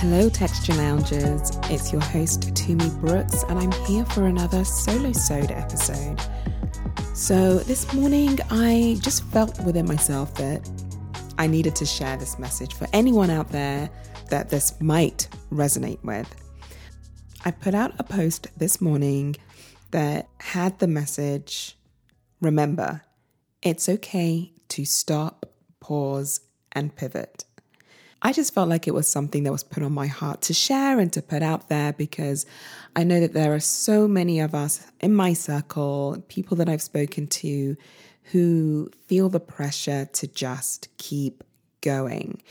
Hello, Texture Loungers. It's your host, Tumi Brooks, and I'm here for another Solo Sode episode. So, this morning, I just felt within myself that I needed to share this message for anyone out there that this might resonate with. I put out a post this morning that had the message Remember, it's okay to stop, pause, and pivot. I just felt like it was something that was put on my heart to share and to put out there because I know that there are so many of us in my circle, people that I've spoken to, who feel the pressure to just keep going.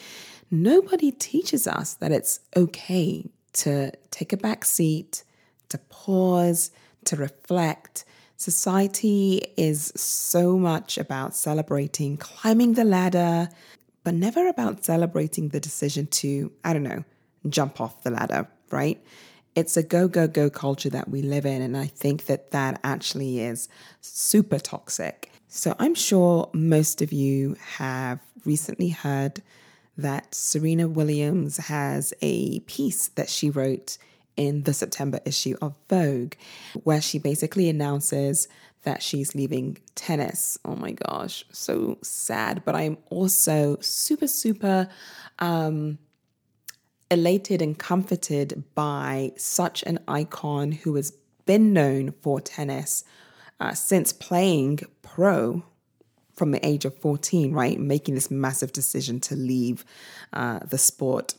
Nobody teaches us that it's okay to take a back seat, to pause, to reflect. Society is so much about celebrating climbing the ladder, but never about celebrating the decision to, I don't know, jump off the ladder, right? It's a go, go, go culture that we live in. And I think that that actually is super toxic. So I'm sure most of you have recently heard that Serena Williams has a piece that she wrote in the September issue of Vogue, where she basically announces that she's leaving tennis. Oh my gosh, so sad. But I'm also super, super um, elated and comforted by such an icon who has been known for tennis uh, since playing pro from the age of 14, right? Making this massive decision to leave uh, the sport.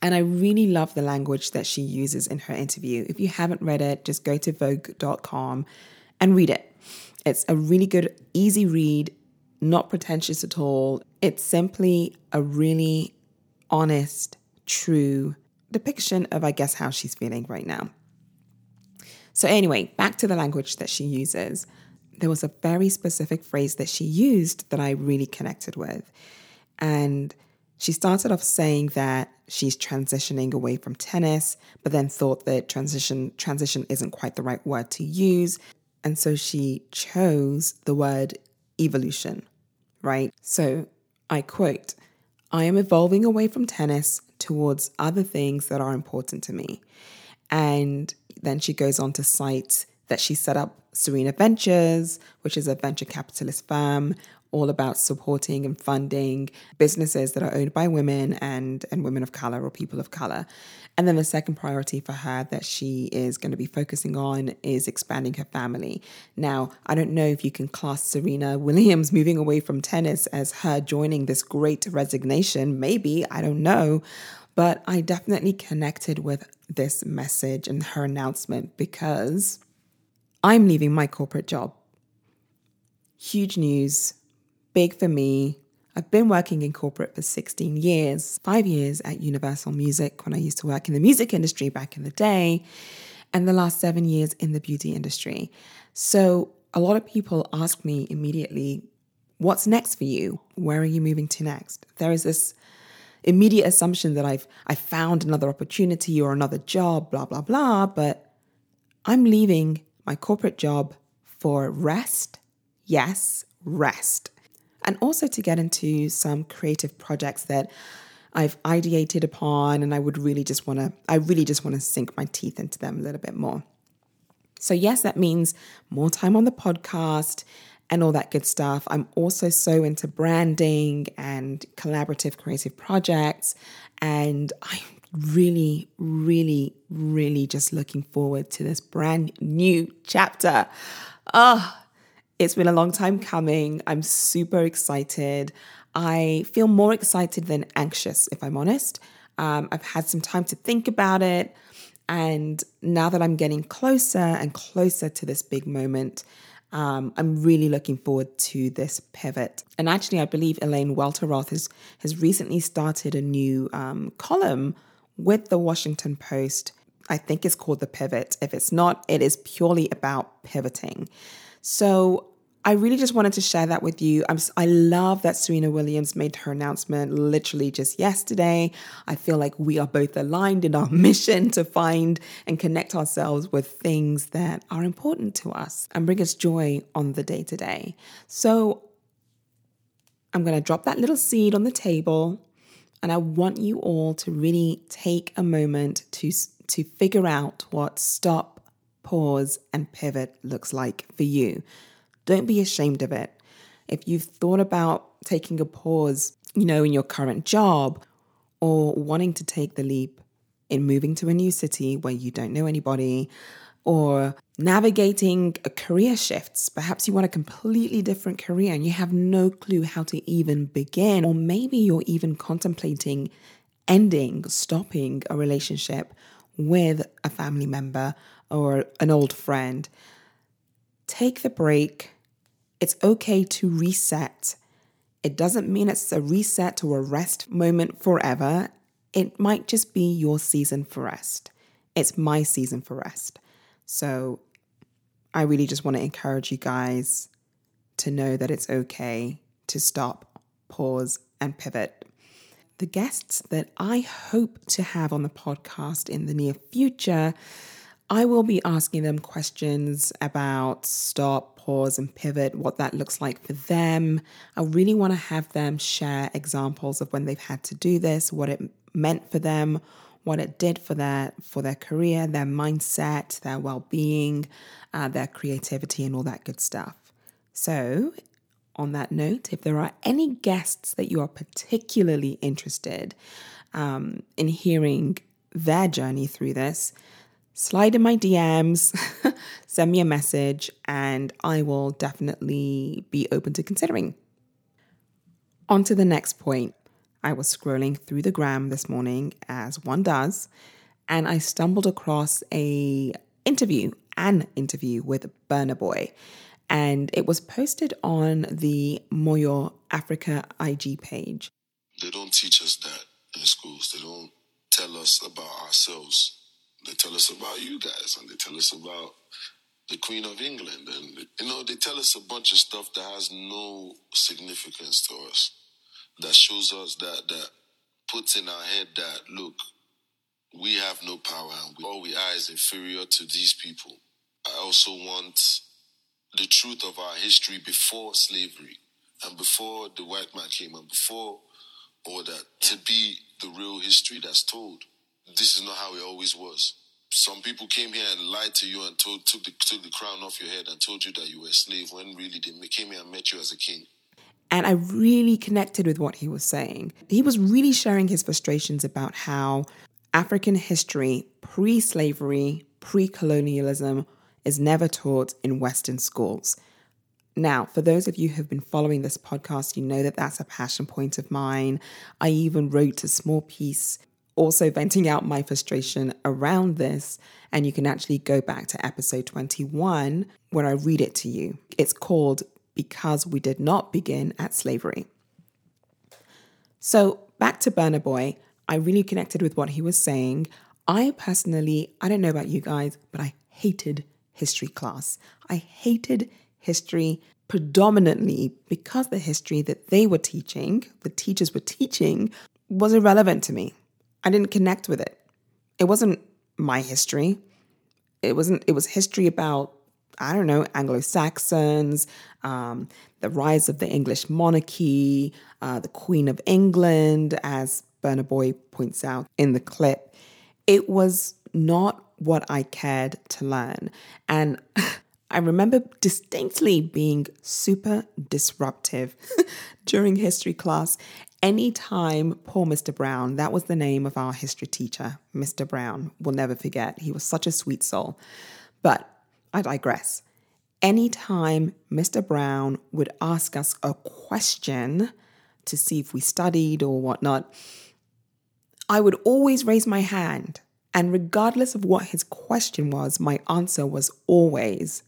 And I really love the language that she uses in her interview. If you haven't read it, just go to vogue.com and read it. It's a really good, easy read, not pretentious at all. It's simply a really honest, true depiction of, I guess, how she's feeling right now. So, anyway, back to the language that she uses. There was a very specific phrase that she used that I really connected with. And she started off saying that she's transitioning away from tennis, but then thought that transition transition isn't quite the right word to use. And so she chose the word evolution, right? So I quote, I am evolving away from tennis towards other things that are important to me. And then she goes on to cite that she set up Serena Ventures, which is a venture capitalist firm all about supporting and funding businesses that are owned by women and, and women of color or people of color. And then the second priority for her that she is going to be focusing on is expanding her family. Now, I don't know if you can class Serena Williams moving away from tennis as her joining this great resignation. Maybe, I don't know. But I definitely connected with this message and her announcement because I'm leaving my corporate job. Huge news big for me. I've been working in corporate for 16 years, five years at Universal Music when I used to work in the music industry back in the day, and the last seven years in the beauty industry. So a lot of people ask me immediately, What's next for you? Where are you moving to next? There is this immediate assumption that I've I found another opportunity or another job, blah blah blah, but I'm leaving my corporate job for rest. Yes, rest and also to get into some creative projects that I've ideated upon and I would really just want to I really just want to sink my teeth into them a little bit more. So yes, that means more time on the podcast and all that good stuff. I'm also so into branding and collaborative creative projects and I'm really really really just looking forward to this brand new chapter. Oh, it's been a long time coming. I'm super excited. I feel more excited than anxious, if I'm honest. Um, I've had some time to think about it. And now that I'm getting closer and closer to this big moment, um, I'm really looking forward to this pivot. And actually, I believe Elaine Welteroth has, has recently started a new um, column with the Washington Post. I think it's called The Pivot. If it's not, it is purely about pivoting. So I really just wanted to share that with you. I'm, I love that Serena Williams made her announcement literally just yesterday. I feel like we are both aligned in our mission to find and connect ourselves with things that are important to us and bring us joy on the day to day. So I'm going to drop that little seed on the table And I want you all to really take a moment to, to figure out what stop, pause, and pivot looks like for you. Don't be ashamed of it. If you've thought about taking a pause, you know, in your current job or wanting to take the leap in moving to a new city where you don't know anybody or navigating career shifts. Perhaps you want a completely different career and you have no clue how to even begin. Or maybe you're even contemplating ending, stopping a relationship with a family member or an old friend. Take the break. It's okay to reset. It doesn't mean it's a reset or a rest moment forever. It might just be your season for rest. It's my season for rest. So I really just want to encourage you guys to know that it's okay to stop, pause, and pivot. The guests that I hope to have on the podcast in the near future, I will be asking them questions about stop, pause, and pivot, what that looks like for them. I really want to have them share examples of when they've had to do this, what it meant for them, what it did for their for their career, their mindset, their well-being, uh, their creativity, and all that good stuff. So, on that note, if there are any guests that you are particularly interested um, in hearing their journey through this, slide in my DMs, send me a message, and I will definitely be open to considering. On to the next point. I was scrolling through the gram this morning as one does, and I stumbled across a interview, an interview with Burna Boy. And it was posted on the Moyo Africa IG page. They don't teach us that in schools. They don't tell us about ourselves. They tell us about you guys and they tell us about the Queen of England. And, you know, they tell us a bunch of stuff that has no significance to us that shows us that that puts in our head that look, we have no power and we, all we are is inferior to these people. I also want the truth of our history before slavery and before the white man came and before all that to be the real history that's told. This is not how it always was. Some people came here and lied to you and told, took, the, took the crown off your head and told you that you were a slave when really they came here and met you as a king. And I really connected with what he was saying. He was really sharing his frustrations about how African history, pre slavery, pre colonialism, is never taught in Western schools. Now, for those of you who have been following this podcast, you know that that's a passion point of mine. I even wrote a small piece also venting out my frustration around this. And you can actually go back to episode 21 where I read it to you. It's called because we did not begin at slavery. So, back to Burna Boy, I really connected with what he was saying. I personally, I don't know about you guys, but I hated history class. I hated history predominantly because the history that they were teaching, the teachers were teaching, was irrelevant to me. I didn't connect with it. It wasn't my history. It wasn't, it was history about I don't know, Anglo Saxons, um, the rise of the English monarchy, uh, the Queen of England, as Burna Boy points out in the clip. It was not what I cared to learn. And I remember distinctly being super disruptive during history class. Anytime poor Mr. Brown, that was the name of our history teacher, Mr. Brown, we'll never forget. He was such a sweet soul. But I digress. Anytime Mr. Brown would ask us a question to see if we studied or whatnot, I would always raise my hand. And regardless of what his question was, my answer was always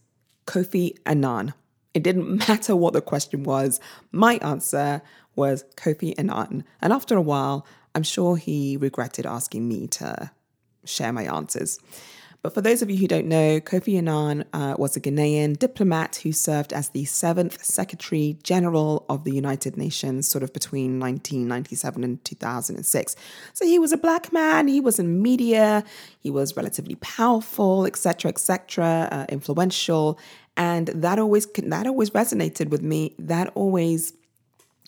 Kofi Annan. It didn't matter what the question was, my answer was Kofi Annan. And after a while, I'm sure he regretted asking me to share my answers. But for those of you who don't know, Kofi Annan uh, was a Ghanaian diplomat who served as the seventh Secretary General of the United Nations, sort of between 1997 and 2006. So he was a black man. He was in media. He was relatively powerful, etc., etc., uh, influential, and that always that always resonated with me. That always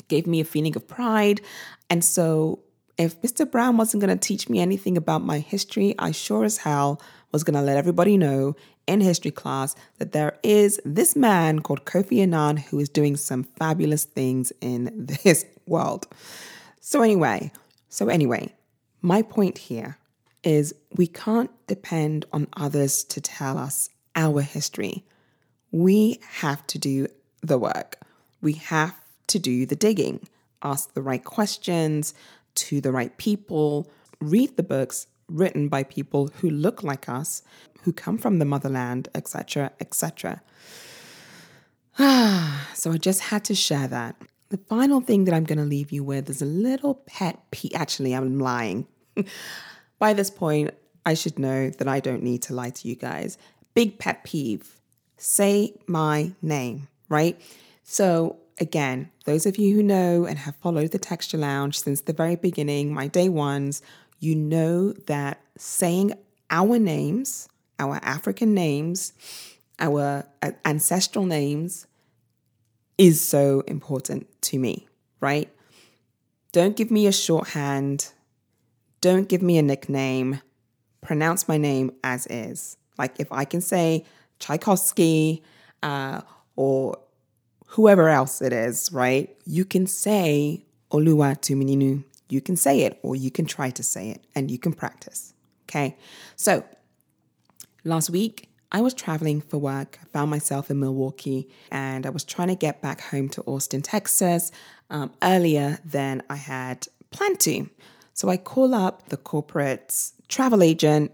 gave me a feeling of pride, and so If Mr. Brown wasn't going to teach me anything about my history, I sure as hell was going to let everybody know in history class that there is this man called Kofi Annan who is doing some fabulous things in this world. So, anyway, so anyway, my point here is we can't depend on others to tell us our history. We have to do the work. We have to do the digging, ask the right questions to the right people, read the books written by people who look like us, who come from the motherland, etc., etc. Ah, so I just had to share that. The final thing that I'm going to leave you with is a little pet peeve. Actually, I'm lying. By this point, I should know that I don't need to lie to you guys. Big pet peeve say my name, right? So, again, those of you who know and have followed the Texture Lounge since the very beginning, my day ones, you know that saying our names, our African names, our ancestral names is so important to me, right? Don't give me a shorthand. Don't give me a nickname. Pronounce my name as is. Like if I can say Tchaikovsky uh, or whoever else it is, right? You can say Oluwatomininuu. You can say it or you can try to say it and you can practice. Okay. So last week, I was traveling for work. I found myself in Milwaukee and I was trying to get back home to Austin, Texas um, earlier than I had planned to. So I call up the corporate travel agent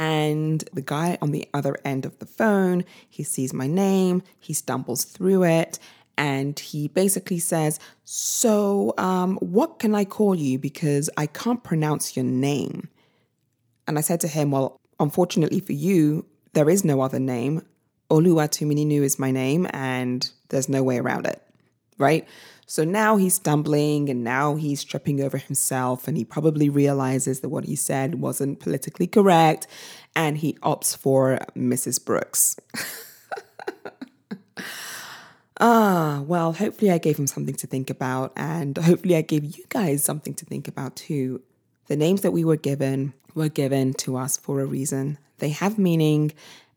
and the guy on the other end of the phone, he sees my name, he stumbles through it, and he basically says, So, um, what can I call you? Because I can't pronounce your name. And I said to him, Well, unfortunately for you, there is no other name. Oluwatomininuu is my name, and there's no way around it, right? So now he's stumbling and now he's tripping over himself, and he probably realizes that what he said wasn't politically correct, and he opts for Mrs. Brooks. Ah, well, hopefully I gave him something to think about, and hopefully I gave you guys something to think about too. The names that we were given were given to us for a reason. They have meaning,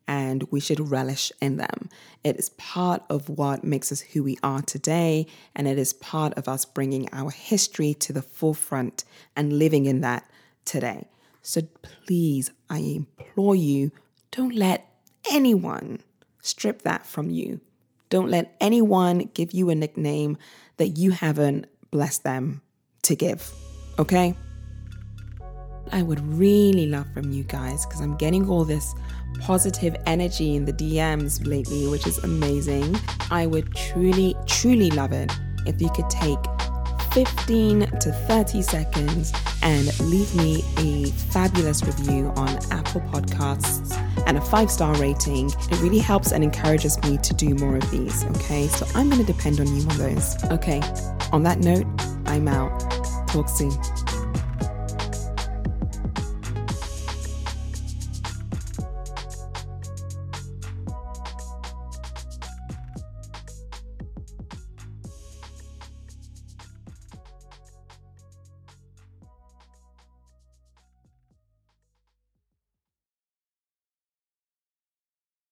and we should relish in them. It is part of what makes us who we are today, and it is part of us bringing our history to the forefront and living in that today. So please, I implore you, don't let anyone strip that from you. Don't let anyone give you a nickname that you haven't blessed them to give. Okay? I would really love from you guys because I'm getting all this positive energy in the DMs lately, which is amazing. I would truly, truly love it if you could take 15 to 30 seconds and leave me a fabulous review on Apple Podcasts and a five star rating. It really helps and encourages me to do more of these. Okay, so I'm going to depend on you on those. Okay, on that note, I'm out. Talk soon.